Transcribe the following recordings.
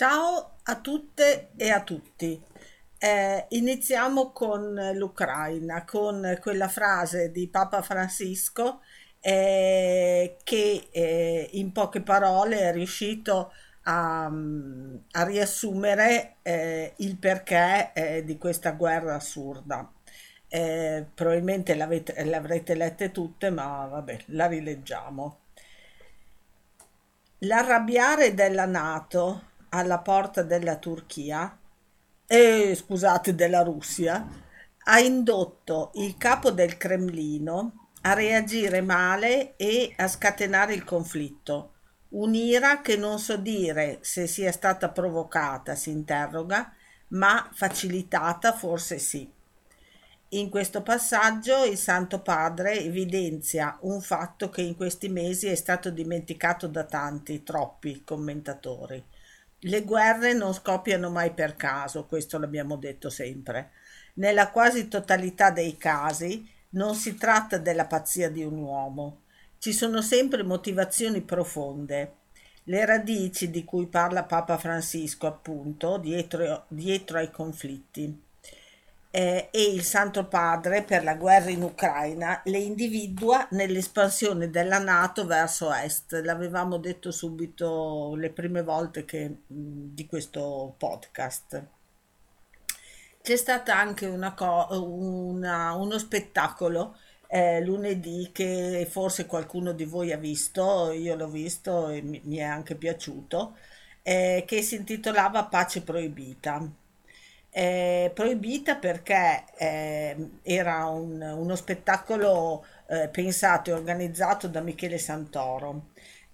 Ciao a tutte e a tutti. Eh, iniziamo con l'Ucraina, con quella frase di Papa Francisco eh, che eh, in poche parole è riuscito a, a riassumere eh, il perché eh, di questa guerra assurda. Eh, probabilmente le avrete lette tutte, ma vabbè, la rileggiamo. L'arrabbiare della Nato alla porta della Turchia, eh, scusate, della Russia, ha indotto il capo del Cremlino a reagire male e a scatenare il conflitto. Un'ira che non so dire se sia stata provocata, si interroga, ma facilitata forse sì. In questo passaggio il Santo Padre evidenzia un fatto che in questi mesi è stato dimenticato da tanti, troppi commentatori. Le guerre non scoppiano mai per caso, questo l'abbiamo detto sempre. Nella quasi totalità dei casi non si tratta della pazzia di un uomo, ci sono sempre motivazioni profonde. Le radici di cui parla Papa Francisco, appunto, dietro, dietro ai conflitti eh, e il Santo Padre per la guerra in Ucraina le individua nell'espansione della Nato verso est. L'avevamo detto subito le prime volte che, di questo podcast. C'è stato anche una co- una, uno spettacolo eh, lunedì che forse qualcuno di voi ha visto, io l'ho visto e mi, mi è anche piaciuto, eh, che si intitolava Pace Proibita eh, proibita perché eh, era un, uno spettacolo eh, pensato e organizzato da Michele Santoro.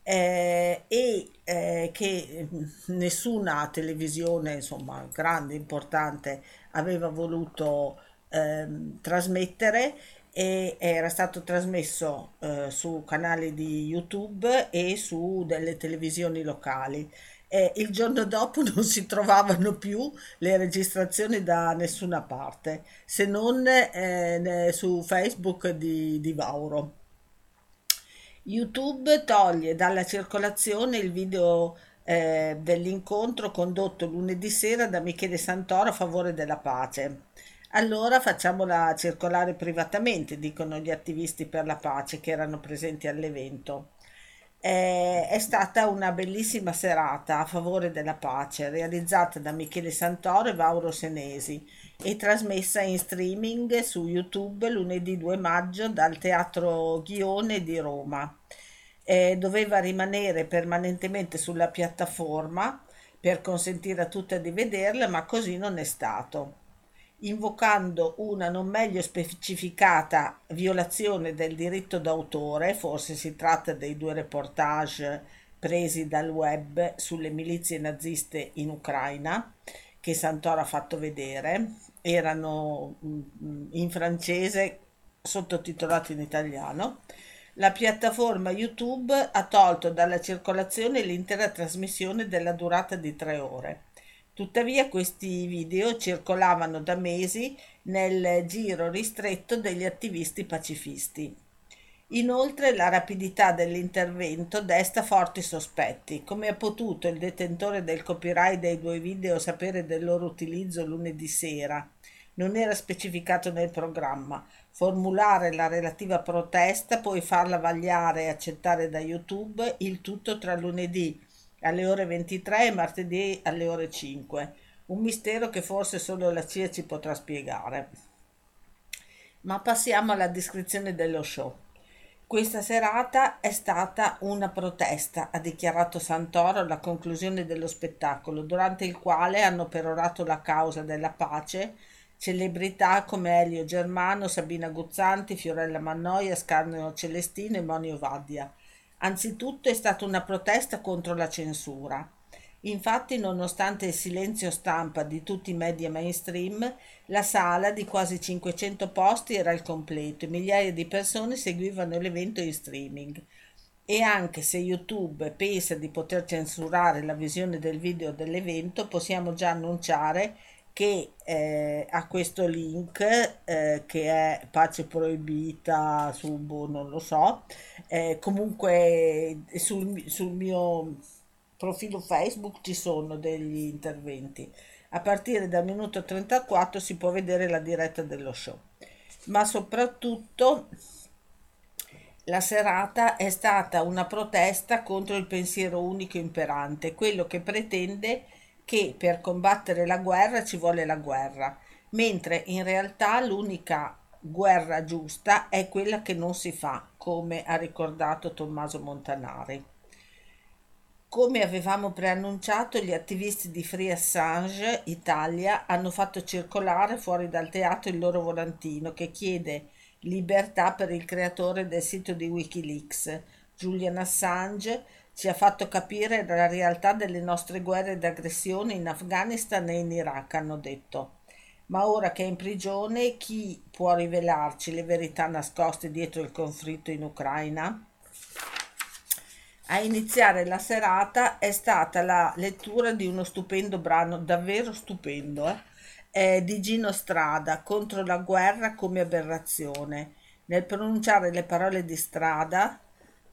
Eh, e eh, che nessuna televisione insomma grande, importante aveva voluto ehm, trasmettere e era stato trasmesso eh, su canali di YouTube e su delle televisioni locali e il giorno dopo non si trovavano più le registrazioni da nessuna parte, se non eh, su Facebook di, di Vauro. YouTube toglie dalla circolazione il video eh, dell'incontro condotto lunedì sera da Michele Santoro a favore della pace. Allora facciamola circolare privatamente, dicono gli attivisti per la pace che erano presenti all'evento. Eh, è stata una bellissima serata a favore della pace, realizzata da Michele Santoro e Vauro Senesi e trasmessa in streaming su YouTube lunedì 2 maggio dal Teatro Ghione di Roma. Eh, doveva rimanere permanentemente sulla piattaforma per consentire a tutte di vederla, ma così non è stato invocando una non meglio specificata violazione del diritto d'autore, forse si tratta dei due reportage presi dal web sulle milizie naziste in Ucraina che Santoro ha fatto vedere, erano mm, in francese sottotitolati in italiano. La piattaforma YouTube ha tolto dalla circolazione l'intera trasmissione della durata di tre ore. Tuttavia questi video circolavano da mesi nel giro ristretto degli attivisti pacifisti. Inoltre la rapidità dell'intervento desta forti sospetti. Come ha potuto il detentore del copyright dei due video sapere del loro utilizzo lunedì sera? Non era specificato nel programma. Formulare la relativa protesta, poi farla vagliare e accettare da YouTube, il tutto tra lunedì alle ore 23 e martedì alle ore 5. Un mistero che forse solo la CIA ci potrà spiegare. Ma passiamo alla descrizione dello show. Questa serata è stata una protesta, ha dichiarato Santoro alla conclusione dello spettacolo, durante il quale hanno perorato la causa della pace celebrità come Elio Germano, Sabina Guzzanti, Fiorella Mannoia, Scarnio Celestino e Monio Vaddia. Anzitutto è stata una protesta contro la censura. Infatti, nonostante il silenzio stampa di tutti i media mainstream, la sala di quasi 500 posti era al completo e migliaia di persone seguivano l'evento in streaming. E anche se YouTube pensa di poter censurare la visione del video dell'evento, possiamo già annunciare che eh, ha questo link eh, che è pace proibita subo non lo so eh, comunque sul, sul, mio profilo Facebook ci sono degli interventi. A partire dal minuto 34 si può vedere la diretta dello show. Ma soprattutto la serata è stata una protesta contro il pensiero unico imperante, quello che pretende che per combattere la guerra ci vuole la guerra, mentre in realtà l'unica guerra giusta è quella che non si fa, come ha ricordato Tommaso Montanari. Come avevamo preannunciato, gli attivisti di Free Assange Italia hanno fatto circolare fuori dal teatro il loro volantino che chiede libertà per il creatore del sito di Wikileaks. Julian Assange ci ha fatto capire la realtà delle nostre guerre d'aggressione in Afghanistan e in Iraq, hanno detto. Ma ora che è in prigione, chi può rivelarci le verità nascoste dietro il conflitto in Ucraina? A iniziare la serata è stata la lettura di uno stupendo brano, davvero stupendo, eh? Eh, di Gino Strada contro la guerra come aberrazione. Nel pronunciare le parole di Strada,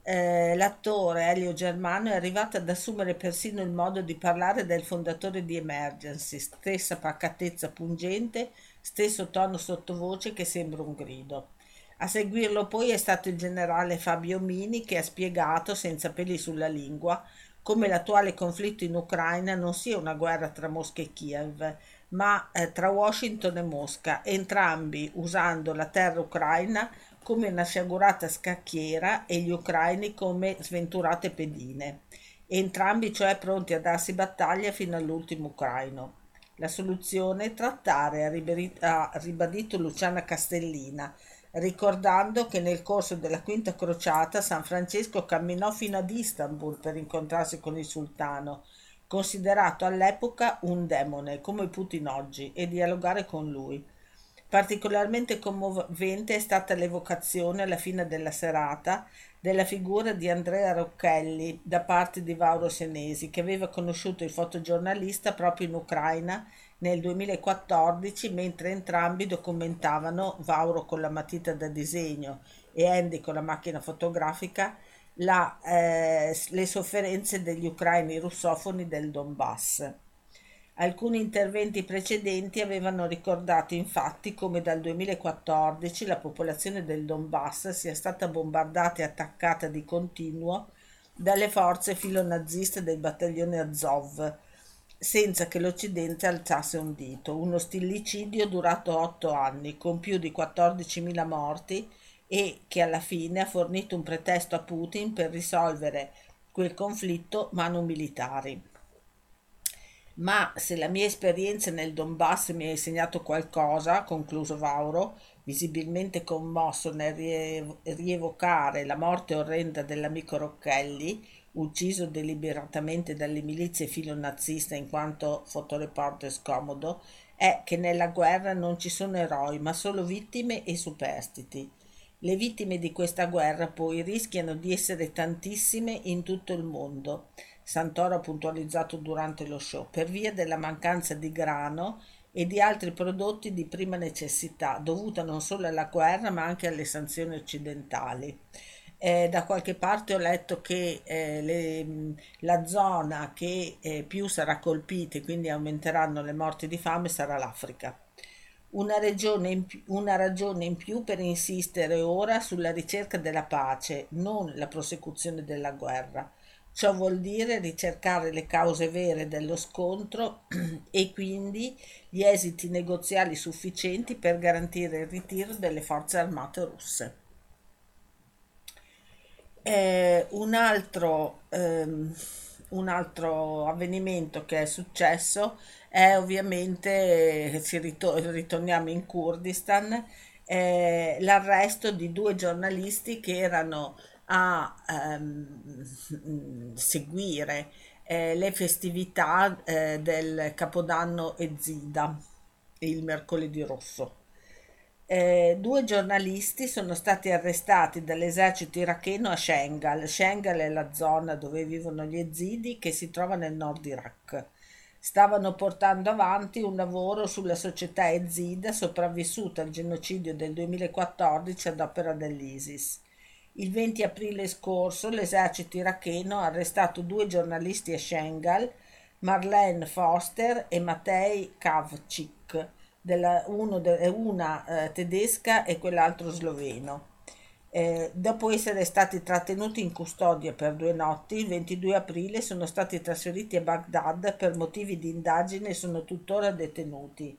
eh, l'attore Elio Germano è arrivato ad assumere persino il modo di parlare del fondatore di Emergency, stessa pacatezza pungente, stesso tono sottovoce che sembra un grido. A seguirlo poi è stato il generale Fabio Mini che ha spiegato, senza peli sulla lingua, come l'attuale conflitto in Ucraina non sia una guerra tra Mosca e Kiev, ma eh, tra Washington e Mosca, entrambi usando la terra ucraina come una sciagurata scacchiera e gli ucraini come sventurate pedine, entrambi cioè pronti a darsi battaglia fino all'ultimo ucraino. La soluzione è trattare, ha ribadito Luciana Castellina, ricordando che nel corso della quinta crociata San Francesco camminò fino ad Istanbul per incontrarsi con il sultano, considerato all'epoca un demone come Putin oggi, e dialogare con lui. Particolarmente commovente è stata l'evocazione alla fine della serata della figura di Andrea Rocchelli da parte di Vauro Senesi, che aveva conosciuto il fotogiornalista proprio in Ucraina nel 2014 mentre entrambi documentavano, Vauro con la matita da disegno e Andy con la macchina fotografica, la, eh, le sofferenze degli ucraini russofoni del Donbass. Alcuni interventi precedenti avevano ricordato infatti come dal 2014 la popolazione del Donbass sia stata bombardata e attaccata di continuo dalle forze filonaziste del battaglione Azov, senza che l'Occidente alzasse un dito. Uno stillicidio durato otto anni, con più di 14.000 morti e che alla fine ha fornito un pretesto a Putin per risolvere quel conflitto ma non militari. Ma se la mia esperienza nel Donbass mi ha insegnato qualcosa, concluso Vauro, visibilmente commosso nel rievocare la morte orrenda dell'amico Rocchelli, ucciso deliberatamente dalle milizie filonaziste in quanto fotoreporter scomodo, è che nella guerra non ci sono eroi, ma solo vittime e superstiti. Le vittime di questa guerra poi rischiano di essere tantissime in tutto il mondo. Santoro ha puntualizzato durante lo show, per via della mancanza di grano e di altri prodotti di prima necessità, dovuta non solo alla guerra ma anche alle sanzioni occidentali. Eh, da qualche parte ho letto che eh, le, la zona che eh, più sarà colpita e quindi aumenteranno le morti di fame sarà l'Africa. Una, più, una ragione in più per insistere ora sulla ricerca della pace, non la prosecuzione della guerra. Ciò vuol dire ricercare le cause vere dello scontro e quindi gli esiti negoziali sufficienti per garantire il ritiro delle forze armate russe. Eh, un, altro, ehm, un altro avvenimento che è successo è ovviamente, se ritorniamo in Kurdistan, eh, l'arresto di due giornalisti che erano a ehm, seguire eh, le festività eh, del Capodanno Ezida, il mercoledì rosso. Eh, due giornalisti sono stati arrestati dall'esercito iracheno a Shengal. Shengal è la zona dove vivono gli ezidi che si trova nel nord Iraq. Stavano portando avanti un lavoro sulla società ezida sopravvissuta al genocidio del 2014 ad opera dell'ISIS. Il 20 aprile scorso l'esercito iracheno ha arrestato due giornalisti a Shengal, Marlene Foster e Matej Kavcik, della, de, una eh, tedesca e quell'altro sloveno. Eh, dopo essere stati trattenuti in custodia per due notti, il 22 aprile sono stati trasferiti a Baghdad per motivi di indagine e sono tuttora detenuti.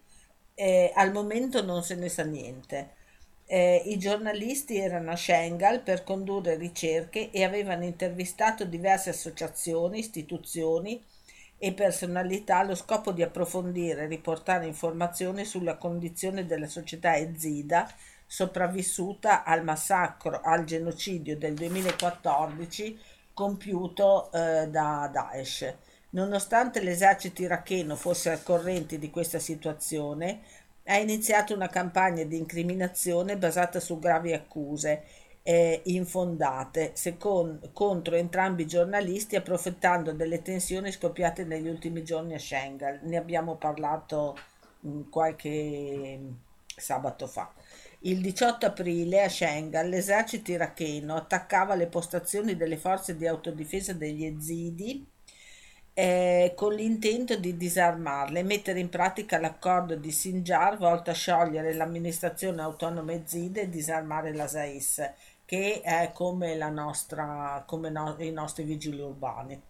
Eh, al momento non se ne sa niente. Eh, I giornalisti erano a Shengal per condurre ricerche e avevano intervistato diverse associazioni, istituzioni e personalità allo scopo di approfondire e riportare informazioni sulla condizione della società ezida sopravvissuta al massacro, al genocidio del 2014 compiuto eh, da Daesh. Nonostante l'esercito iracheno fosse al corrente di questa situazione, ha iniziato una campagna di incriminazione basata su gravi accuse eh, infondate second, contro entrambi i giornalisti approfittando delle tensioni scoppiate negli ultimi giorni a Schengen. Ne abbiamo parlato mh, mm, qualche sabato fa. Il 18 aprile a Schengen l'esercito iracheno attaccava le postazioni delle forze di autodifesa degli ezidi eh, con l'intento di disarmarle e mettere in pratica l'accordo di Sinjar volto a sciogliere l'amministrazione autonoma ezide e disarmare la SAIS, che è come, la nostra, come no, i nostri vigili urbani.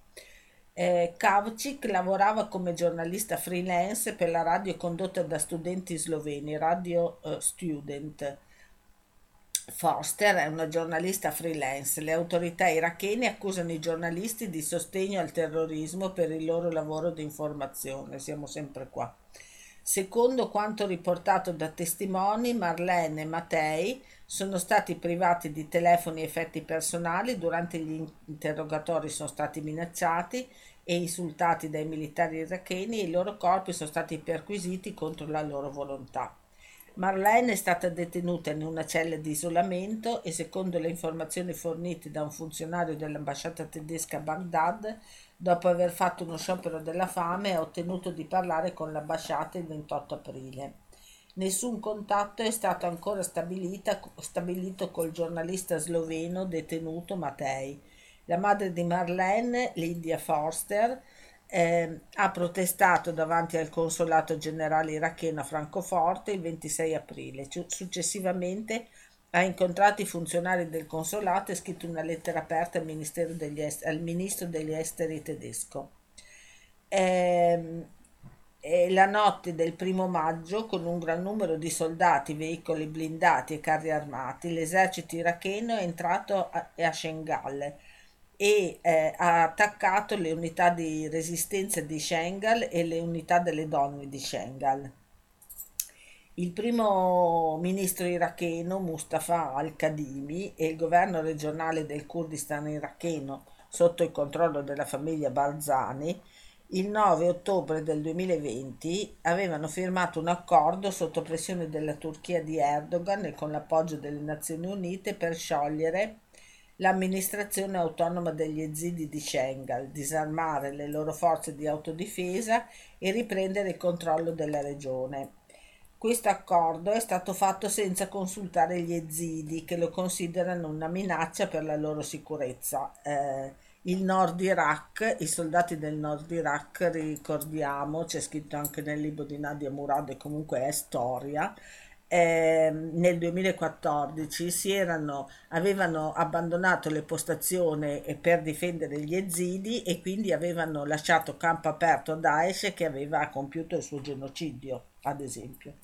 Eh, Kavcik lavorava come giornalista freelance per la radio condotta da studenti sloveni, Radio uh, Student. Foster è una giornalista freelance. Le autorità irachene accusano i giornalisti di sostegno al terrorismo per il loro lavoro di informazione. Siamo sempre qua. Secondo quanto riportato da testimoni, Marlene Mattei sono stati privati di telefoni e effetti personali, durante gli interrogatori sono stati minacciati e insultati dai militari iracheni e i loro corpi sono stati perquisiti contro la loro volontà. Marlene è stata detenuta in una cella di isolamento e secondo le informazioni fornite da un funzionario dell'ambasciata tedesca a Baghdad, dopo aver fatto uno sciopero della fame ha ottenuto di parlare con l'ambasciata il 28 aprile. Nessun contatto è stato ancora stabilito col giornalista sloveno detenuto Matei. La madre di Marlene, Lydia Forster, eh, ha protestato davanti al consolato generale iracheno a Francoforte il 26 aprile. Successivamente ha incontrato i funzionari del consolato e scritto una lettera aperta al, est- al ministro degli esteri tedesco. Eh, la notte del primo maggio, con un gran numero di soldati, veicoli blindati e carri armati, l'esercito iracheno è entrato a, a Shengal e eh, ha attaccato le unità di resistenza di Shengal e le unità delle donne di Shengal. Il primo ministro iracheno Mustafa al-Kadimi e il governo regionale del Kurdistan iracheno sotto il controllo della famiglia Barzani il 9 ottobre del 2020 avevano firmato un accordo sotto pressione della Turchia di Erdogan e con l'appoggio delle Nazioni Unite per sciogliere l'amministrazione autonoma degli ezidi di Schengal, disarmare le loro forze di autodifesa e riprendere il controllo della regione. Questo accordo è stato fatto senza consultare gli ezidi, che lo considerano una minaccia per la loro sicurezza. Eh, il Nord Iraq, i soldati del Nord Iraq, ricordiamo, c'è scritto anche nel libro di Nadia Murad e comunque è storia, eh, nel 2014 si erano, avevano abbandonato le postazioni per difendere gli ezidi e quindi avevano lasciato campo aperto a Daesh che aveva compiuto il suo genocidio, ad esempio.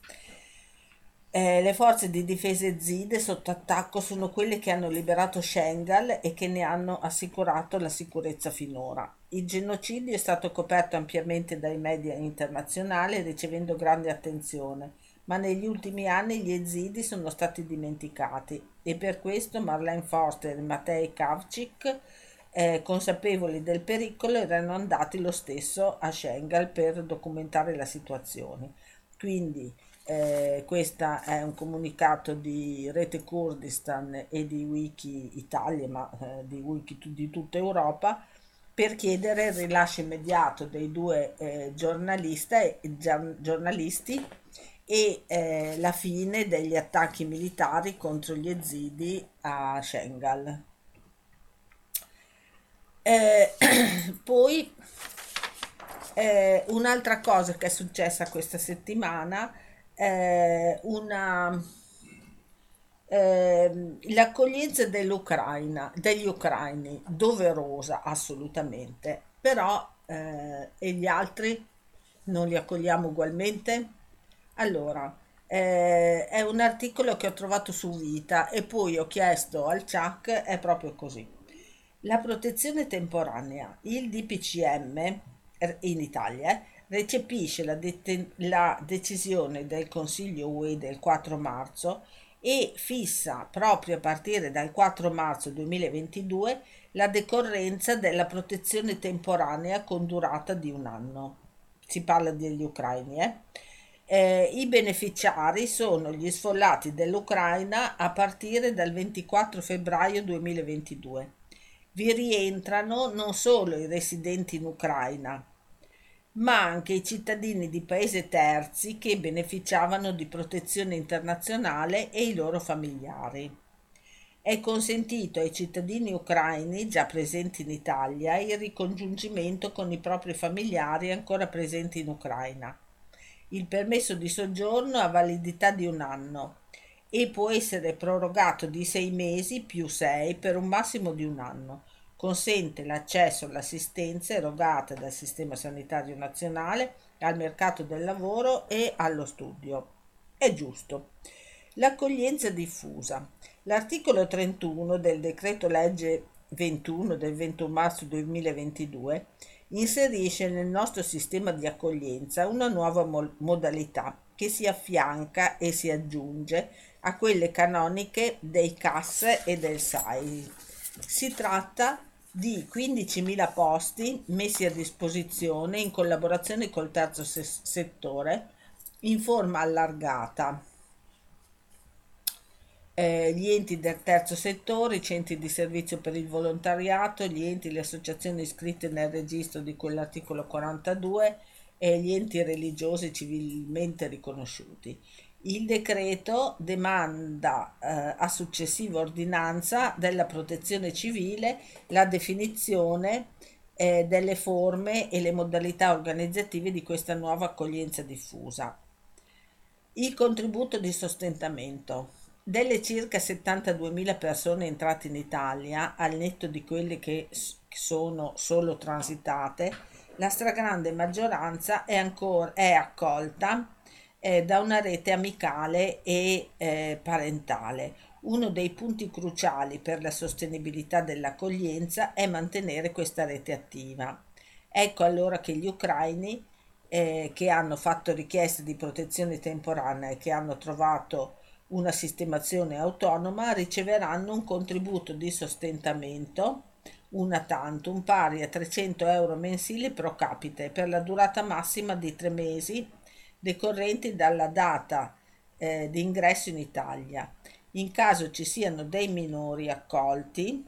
Eh, le forze di difesa ezide sotto attacco sono quelle che hanno liberato Shengal e che ne hanno assicurato la sicurezza finora. Il genocidio è stato coperto ampiamente dai media internazionali ricevendo grande attenzione ma negli ultimi anni gli ezidi sono stati dimenticati e per questo Marlene Forster e Matei Kavcik, eh, consapevoli del pericolo, erano andati lo stesso a Schengen per documentare la situazione. Quindi eh, questo è un comunicato di Rete Kurdistan e di Wiki Italia, ma eh, di Wiki di tutta Europa, per chiedere il rilascio immediato dei due eh, giornalisti e eh, la fine degli attacchi militari contro gli ezidi a Shengal. Eh, poi eh, un'altra cosa che è successa questa settimana è una eh, l'accoglienza dell'Ucraina, degli ucraini, doverosa assolutamente, però eh, e gli altri non li accogliamo ugualmente? Allora, eh, è un articolo che ho trovato su Vita e poi ho chiesto al CHAC, è proprio così. La protezione temporanea, il DPCM in Italia, recepisce la, det- la decisione del Consiglio UE del 4 marzo e fissa proprio a partire dal 4 marzo 2022 la decorrenza della protezione temporanea con durata di un anno. Si parla degli ucraini, eh? Eh, I beneficiari sono gli sfollati dell'Ucraina a partire dal 24 febbraio 2022. Vi rientrano non solo i residenti in Ucraina, ma anche i cittadini di paesi terzi che beneficiavano di protezione internazionale e i loro familiari. È consentito ai cittadini ucraini già presenti in Italia il ricongiungimento con i propri familiari ancora presenti in Ucraina. Il permesso di soggiorno ha validità di un anno e può essere prorogato di sei mesi più sei per un massimo di un anno consente l'accesso all'assistenza erogata dal Sistema Sanitario Nazionale al mercato del lavoro e allo studio. È giusto. L'accoglienza diffusa. L'articolo 31 del decreto legge 21 del 21 marzo 2022 inserisce nel nostro sistema di accoglienza una nuova mo- modalità che si affianca e si aggiunge a quelle canoniche dei CAS e del SAI. Si tratta di 15.000 posti messi a disposizione in collaborazione col terzo se- settore in forma allargata. Eh, gli enti del terzo settore, i centri di servizio per il volontariato, gli enti e le associazioni iscritte nel registro di quell'articolo 42 e gli enti religiosi civilmente riconosciuti. Il decreto demanda eh, a successiva ordinanza della protezione civile la definizione eh, delle forme e le modalità organizzative di questa nuova accoglienza diffusa. Il contributo di sostentamento. Delle circa 72.000 persone entrate in Italia, al netto di quelle che sono solo transitate, la stragrande maggioranza è, ancora, è accolta eh, da una rete amicale e eh, parentale. Uno dei punti cruciali per la sostenibilità dell'accoglienza è mantenere questa rete attiva. Ecco allora che gli ucraini eh, che hanno fatto richieste di protezione temporanea e che hanno trovato una sistemazione autonoma riceveranno un contributo di sostentamento una tantum pari a 300 euro mensili pro capite per la durata massima di tre mesi decorrenti dalla data eh, di ingresso in Italia. In caso ci siano dei minori accolti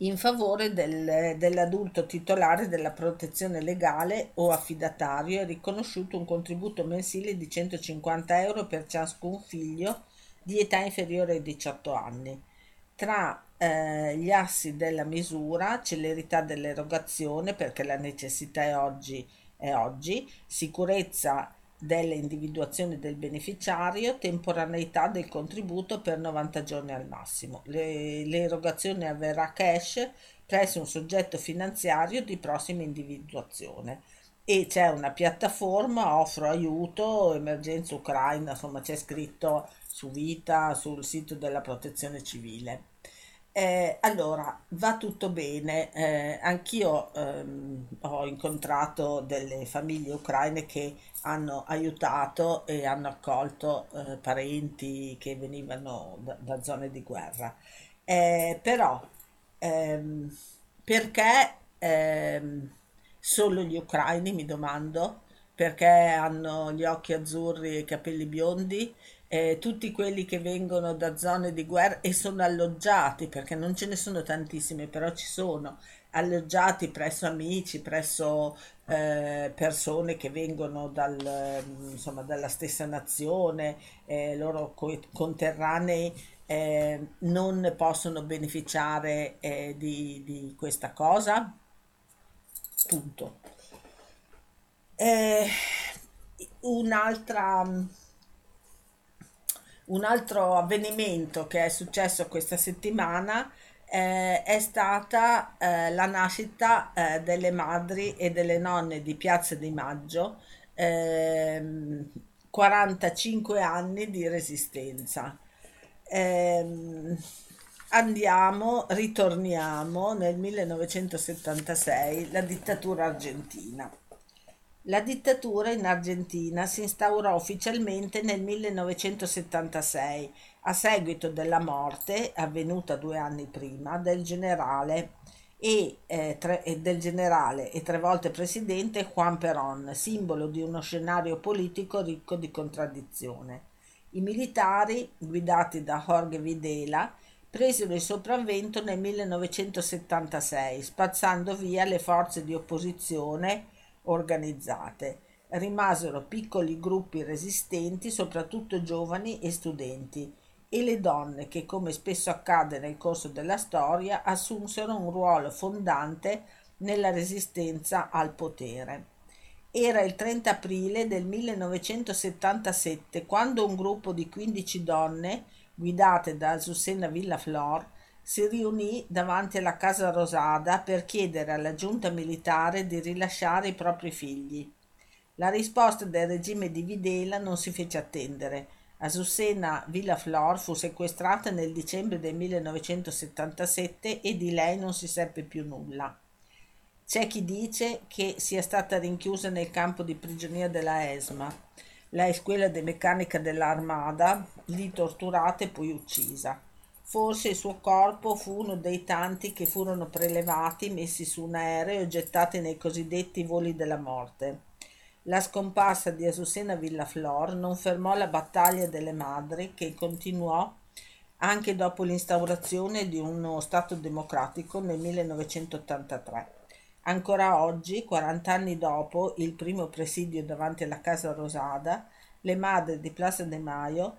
in favore del, dell'adulto titolare della protezione legale o affidatario è riconosciuto un contributo mensile di 150 euro per ciascun figlio di età inferiore ai 18 anni. Tra eh, gli assi della misura, celerità dell'erogazione, perché la necessità è oggi è oggi, sicurezza dell'individuazione del beneficiario, temporaneità del contributo per 90 giorni al massimo. Le, l'erogazione avverrà cash presso un soggetto finanziario di prossima individuazione e c'è una piattaforma, offro aiuto, emergenza ucraina, insomma c'è scritto su Vita, sul sito della protezione civile. Eh, allora, va tutto bene. Eh, anch'io ehm, ho incontrato delle famiglie ucraine che hanno aiutato e hanno accolto eh, parenti che venivano da, da zone di guerra. Eh, però, ehm, perché ehm, solo gli ucraini, mi domando? perché hanno gli occhi azzurri e i capelli biondi, eh, tutti quelli che vengono da zone di guerra e sono alloggiati, perché non ce ne sono tantissimi, però ci sono, alloggiati presso amici, presso eh, persone che vengono dal, mm, insomma, dalla stessa nazione, eh, loro co- conterranei non possono beneficiare di, di questa cosa. Punto. Eh, un'altra un altro avvenimento che è successo questa settimana eh, è stata eh, la nascita eh, delle madri e delle nonne di Piazza di Maggio, 45 ehm, anni di resistenza. Ehm, andiamo, ritorniamo nel 1976, la dittatura argentina. La dittatura in Argentina si instaurò ufficialmente nel 1976 a seguito della morte, avvenuta due anni prima, del generale e, eh, tre, del generale e tre volte presidente Juan Perón, simbolo di uno scenario politico ricco di contraddizione. I militari, guidati da Jorge Videla, presero il sopravvento nel 1976, spazzando via le forze di opposizione organizzate. Rimasero piccoli gruppi resistenti, soprattutto giovani e studenti, e le donne che, come spesso accade nel corso della storia, assunsero un ruolo fondante nella resistenza al potere. Era il 30 aprile del 1977 quando un gruppo di 15 donne, guidate da Azucena Villaflor, si riunì davanti alla Casa Rosada per chiedere alla giunta militare di rilasciare i propri figli. La risposta del regime di Videla non si fece attendere. Azucena Villaflor fu sequestrata nel dicembre del 1977 e di lei non si seppe più nulla. C'è chi dice che sia stata rinchiusa nel campo di prigionia della ESMA, la Escuela de Meccanica dell'Armada, lì torturata e poi uccisa. Forse il suo corpo fu uno dei tanti che furono prelevati, messi su un aereo e gettati nei cosiddetti voli della morte. La scomparsa di Asusena Villaflor non fermò la battaglia delle madri che continuò anche dopo l'instaurazione di uno Stato democratico nel 1983. Ancora oggi, 40 anni dopo il primo presidio davanti alla Casa Rosada, le madri di Plaza de Mayo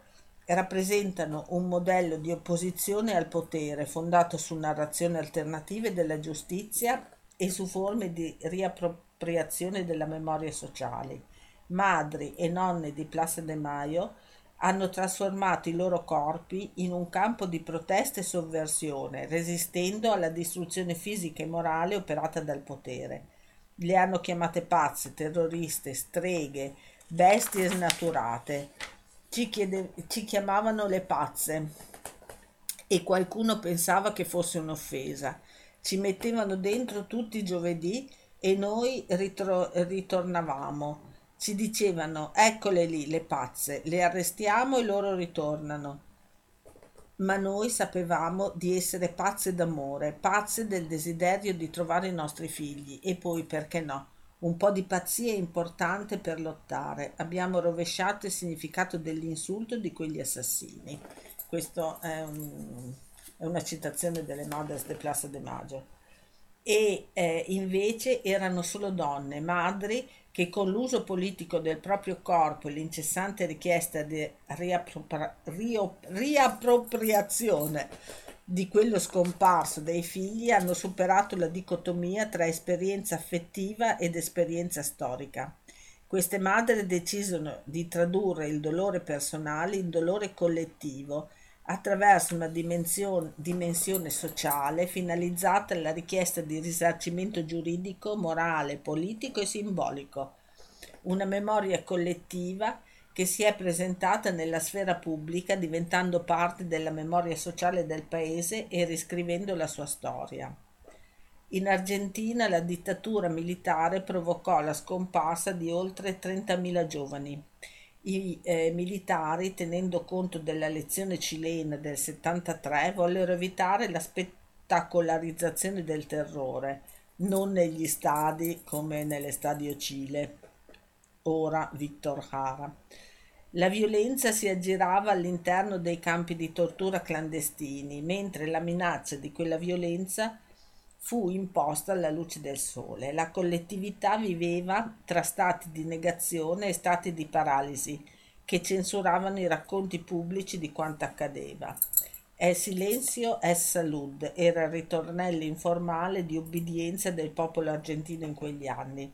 rappresentano un modello di opposizione al potere fondato su narrazioni alternative della giustizia e su forme di riappropriazione della memoria sociale. Madri e nonne di Plaza de Mayo hanno trasformato i loro corpi in un campo di protesta e sovversione, resistendo alla distruzione fisica e morale operata dal potere. Le hanno chiamate pazze, terroriste, streghe, bestie snaturate ci, chiede, ci chiamavano le pazze e qualcuno pensava che fosse un'offesa. Ci mettevano dentro tutti i giovedì e noi ritro- ritornavamo. Ci dicevano eccole lì le pazze, le arrestiamo e loro ritornano. Ma noi sapevamo di essere pazze d'amore, pazze del desiderio di trovare i nostri figli e poi perché no? Un po' di pazzia è importante per lottare. Abbiamo rovesciato il significato dell'insulto di quegli assassini. Questa è, un, è, una citazione delle Mothers de Plaza de Maggio. E eh, invece erano solo donne, madri, che con l'uso politico del proprio corpo e l'incessante richiesta di riappropri- riappropriazione di quello scomparso dei figli hanno superato la dicotomia tra esperienza affettiva ed esperienza storica. Queste madri decisero di tradurre il dolore personale in dolore collettivo attraverso una dimensione, dimensione sociale finalizzata alla richiesta di risarcimento giuridico, morale, politico e simbolico. Una memoria collettiva che si è presentata nella sfera pubblica diventando parte della memoria sociale del paese e riscrivendo la sua storia. In Argentina la dittatura militare provocò la scomparsa di oltre 30.000 giovani. I eh, militari, tenendo conto della lezione cilena del 73, vollero evitare la spettacolarizzazione del terrore, non negli stadi come nell'estadio Cile ora Victor Hara. La violenza si aggirava all'interno dei campi di tortura clandestini, mentre la minaccia di quella violenza fu imposta alla luce del sole. La collettività viveva tra stati di negazione e stati di paralisi che censuravano i racconti pubblici di quanto accadeva. È silenzio, è salud, era il ritornello informale di obbedienza del popolo argentino in quegli anni.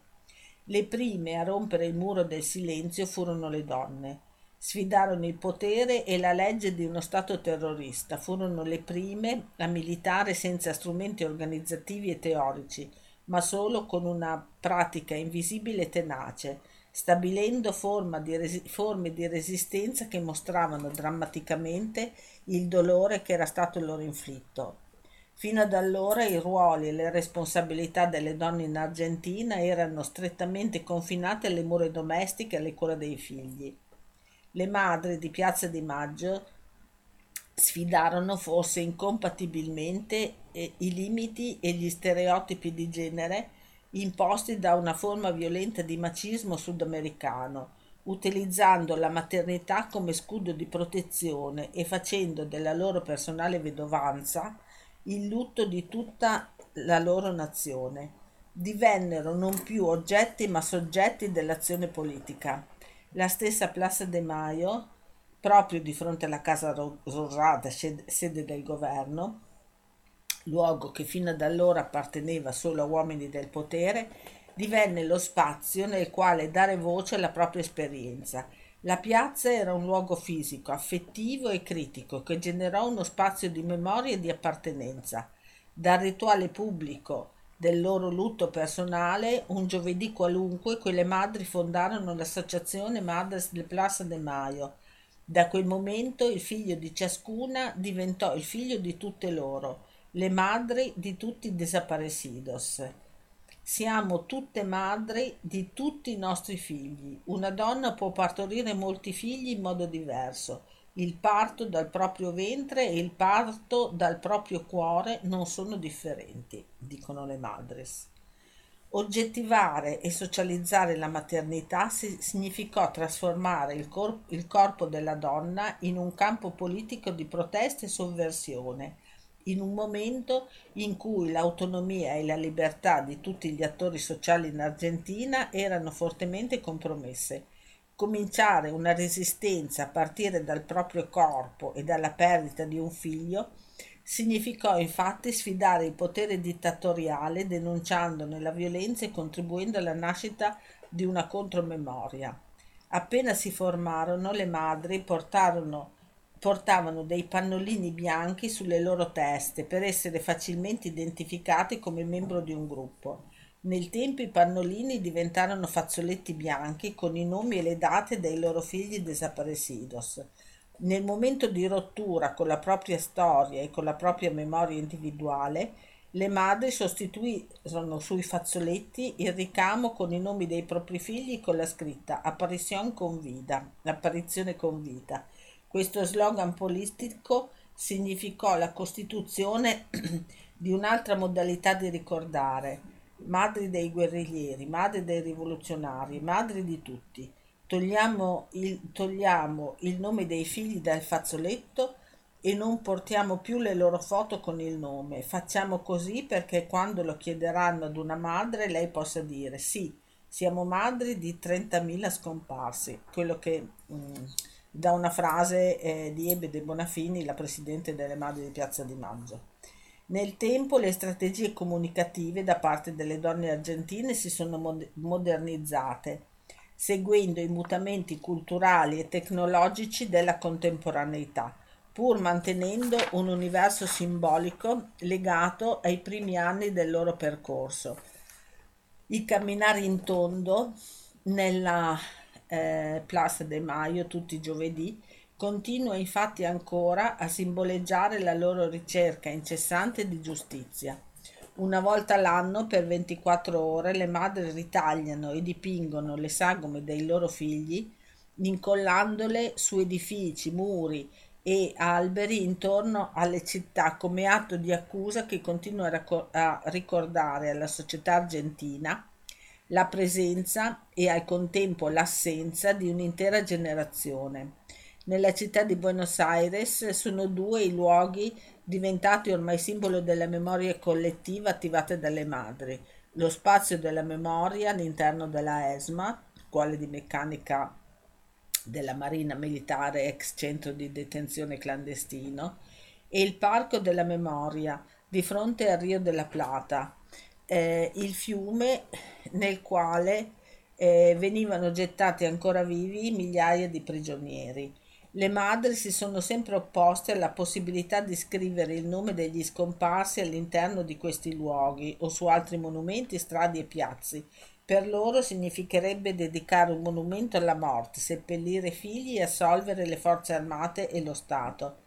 Le prime a rompere il muro del silenzio furono le donne. Sfidarono il potere e la legge di uno Stato terrorista, furono le prime a militare senza strumenti organizzativi e teorici, ma solo con una pratica invisibile e tenace, stabilendo di resi- forme di resistenza che mostravano drammaticamente il dolore che era stato loro inflitto. Fino ad allora i ruoli e le responsabilità delle donne in Argentina erano strettamente confinate alle mura domestiche e alle cure dei figli. Le madri di Piazza di Maggio sfidarono forse incompatibilmente eh, i limiti e gli stereotipi di genere imposti da una forma violenta di macismo sudamericano, utilizzando la maternità come scudo di protezione e facendo della loro personale vedovanza il lutto di tutta la loro nazione. Divennero non più oggetti ma soggetti dell'azione politica. La stessa Plaza de Mayo, proprio di fronte alla Casa Rosada, sede del governo, luogo che fino ad allora apparteneva solo a uomini del potere, divenne lo spazio nel quale dare voce alla propria esperienza. La piazza era un luogo fisico, affettivo e critico che generò uno spazio di memoria e di appartenenza. Dal rituale pubblico del loro lutto personale, un giovedì qualunque, quelle madri fondarono l'associazione Madres del Plaza de Mayo. Da quel momento il figlio di ciascuna diventò il figlio di tutte loro, le madri di tutti i desaparecidos. Siamo tutte madri di tutti i nostri figli. Una donna può partorire molti figli in modo diverso il parto dal proprio ventre e il parto dal proprio cuore non sono differenti, dicono le madres. Oggettivare e socializzare la maternità significò trasformare il, cor- il, corpo della donna in un campo politico di protesta e sovversione, in un momento in cui l'autonomia e la libertà di tutti gli attori sociali in Argentina erano fortemente compromesse cominciare una resistenza a partire dal proprio corpo e dalla perdita di un figlio significò infatti sfidare il potere dittatoriale denunciandone la violenza e contribuendo alla nascita di una contromemoria. Appena si formarono, le madri portarono, portavano dei pannolini bianchi sulle loro teste per essere facilmente identificati come membro di un gruppo. Nel tempo i pannolini diventarono fazzoletti bianchi con i nomi e le date dei loro figli desaparecidos. Nel momento di rottura con la propria storia e con la propria memoria individuale, le madri sostituirono sui fazzoletti il ricamo con i nomi dei propri figli con la scritta Apparition con vida, apparizione con vita. Questo slogan politico significò la costituzione di un'altra modalità di ricordare, madri dei guerriglieri, madri dei rivoluzionari, madri di tutti. Togliamo il, togliamo il nome dei figli dal fazzoletto e non portiamo più le loro foto con il nome. Facciamo così perché quando lo chiederanno ad una madre lei possa dire sì, siamo madri di 30.000 scomparsi, quello che mh, mm, da una frase eh, di Ebe de Bonafini, la presidente delle madri di Piazza di Maggio. Nel tempo le strategie comunicative da parte delle donne argentine si sono modernizzate, seguendo i mutamenti culturali e tecnologici della contemporaneità, pur mantenendo un universo simbolico legato ai primi anni del loro percorso. Il camminare in tondo nella eh, Plaza de Mayo tutti i giovedì Continua infatti ancora a simboleggiare la loro ricerca incessante di giustizia. Una volta l'anno, per 24 ore, le madri ritagliano e dipingono le sagome dei loro figli, incollandole su edifici, muri e alberi intorno alle città come atto di accusa che continua a ricordare alla società argentina la presenza e al contempo l'assenza di un'intera generazione. Nella città di Buenos Aires sono due i luoghi diventati ormai simbolo della memoria collettiva attivata dalle madri. Lo spazio della memoria all'interno della ESMA, scuola di meccanica della Marina Militare, ex centro di detenzione clandestino, e il Parco della Memoria, di fronte al Rio della Plata, eh, il fiume nel quale eh, venivano gettati ancora vivi migliaia di prigionieri. Le madri si sono sempre opposte alla possibilità di scrivere il nome degli scomparsi all'interno di questi luoghi o su altri monumenti, strade e piazze. Per loro significherebbe dedicare un monumento alla morte, seppellire figli e assolvere le forze armate e lo Stato.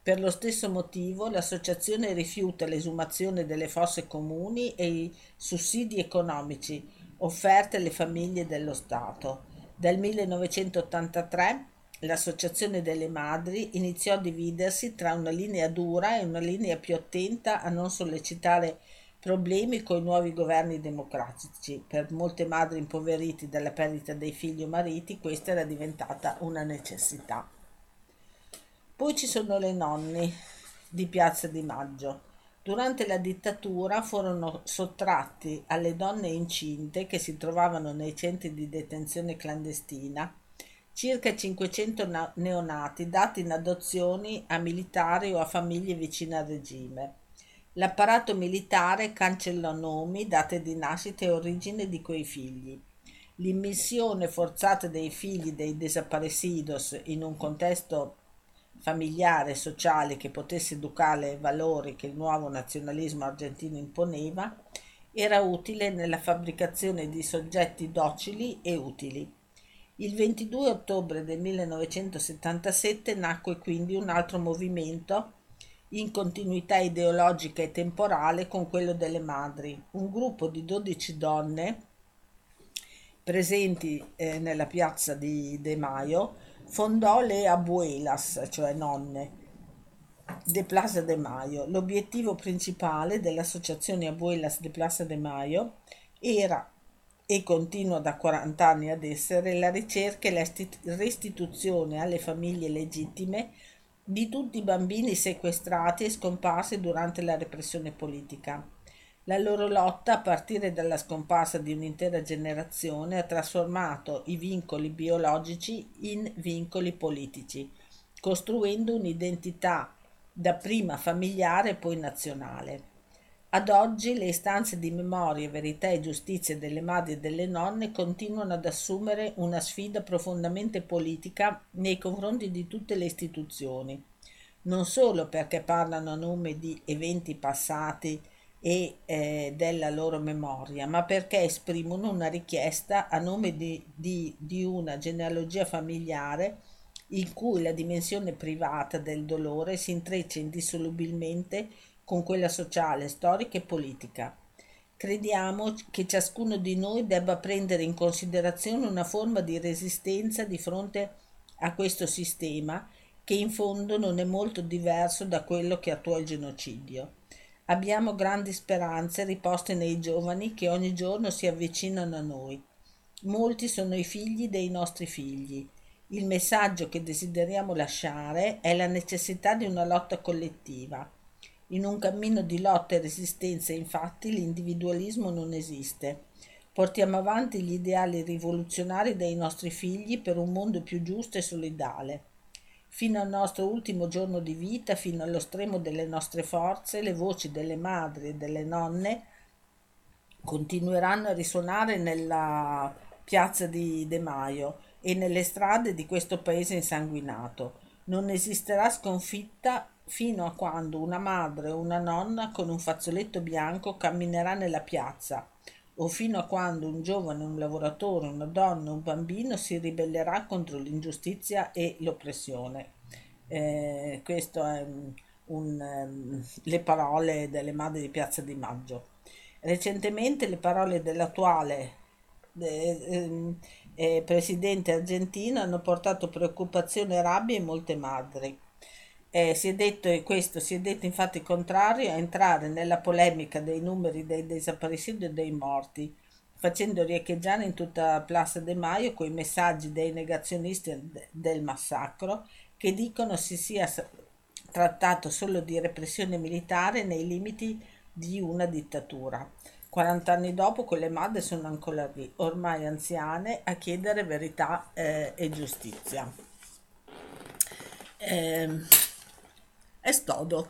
Per lo stesso motivo l'associazione rifiuta l'esumazione delle fosse comuni e i sussidi economici offerti alle famiglie dello Stato. Dal 1983 l'associazione delle madri iniziò a dividersi tra una linea dura e una linea più attenta a non sollecitare problemi con i nuovi governi democratici. Per molte madri impoverite dalla perdita dei figli o mariti questa era diventata una necessità. Poi ci sono le nonni di Piazza di Maggio. Durante la dittatura furono sottratti alle donne incinte che si trovavano nei centri di detenzione clandestina circa 500 neonati dati in adozioni a militari o a famiglie vicine al regime. L'apparato militare cancellò nomi, date di nascita e origine di quei figli. L'immissione forzata dei figli dei desaparecidos in un contesto familiare e sociale che potesse educare ai valori che il nuovo nazionalismo argentino imponeva, era utile nella fabbricazione di soggetti docili e utili. Il 22 ottobre del 1977 nacque quindi un altro movimento in continuità ideologica e temporale con quello delle madri, un gruppo di 12 donne presenti eh, nella piazza di De Maio fondò le abuelas, cioè nonne, de Plaza de Mayo. L'obiettivo principale dell'associazione Abuelas de Plaza de Mayo era e continua da 40 anni ad essere la ricerca e la restituzione alle famiglie legittime di tutti i bambini sequestrati e scomparsi durante la repressione politica. La loro lotta, a partire dalla scomparsa di un'intera generazione, ha trasformato i vincoli biologici in vincoli politici, costruendo un'identità dapprima familiare e poi nazionale. Ad oggi le istanze di memoria, verità e giustizia delle madri e delle nonne continuano ad assumere una sfida profondamente politica nei confronti di tutte le istituzioni, non solo perché parlano a nome di eventi passati e eh, della loro memoria, ma perché esprimono una richiesta a nome di, di, di una genealogia familiare in cui la dimensione privata del dolore si intreccia indissolubilmente con quella sociale, storica e politica. Crediamo che ciascuno di noi debba prendere in considerazione una forma di resistenza di fronte a questo sistema che in fondo non è molto diverso da quello che attua il genocidio. Abbiamo grandi speranze riposte nei giovani che ogni giorno si avvicinano a noi. Molti sono i figli dei nostri figli. Il messaggio che desideriamo lasciare è la necessità di una lotta collettiva. In un cammino di lotta e resistenza, infatti, l'individualismo non esiste. Portiamo avanti gli ideali rivoluzionari dei nostri figli per un mondo più giusto e solidale. Fino al nostro ultimo giorno di vita, fino allo stremo delle nostre forze, le voci delle madri e delle nonne continueranno a risuonare nella piazza di De Maio e nelle strade di questo paese insanguinato. Non esisterà sconfitta fino a quando una madre o una nonna con un fazzoletto bianco camminerà nella piazza o fino a quando un giovane, un lavoratore, una donna, un bambino si ribellerà contro l'ingiustizia e l'oppressione. Eh, queste sono um, le parole delle madri di Piazza di Maggio. Recentemente le parole dell'attuale eh, eh, presidente argentino hanno portato preoccupazione e rabbia in molte madri. Eh, si è detto, questo si è detto infatti contrario a entrare nella polemica dei numeri dei desaparecidos e dei morti, facendo riecheggiare in tutta Plaza de Mayo quei messaggi dei negazionisti del massacro che dicono si sia trattato solo di repressione militare nei limiti di una dittatura. 40 anni dopo quelle madri sono ancora lì, ormai anziane, a chiedere verità eh, e giustizia. Eh, è stodo.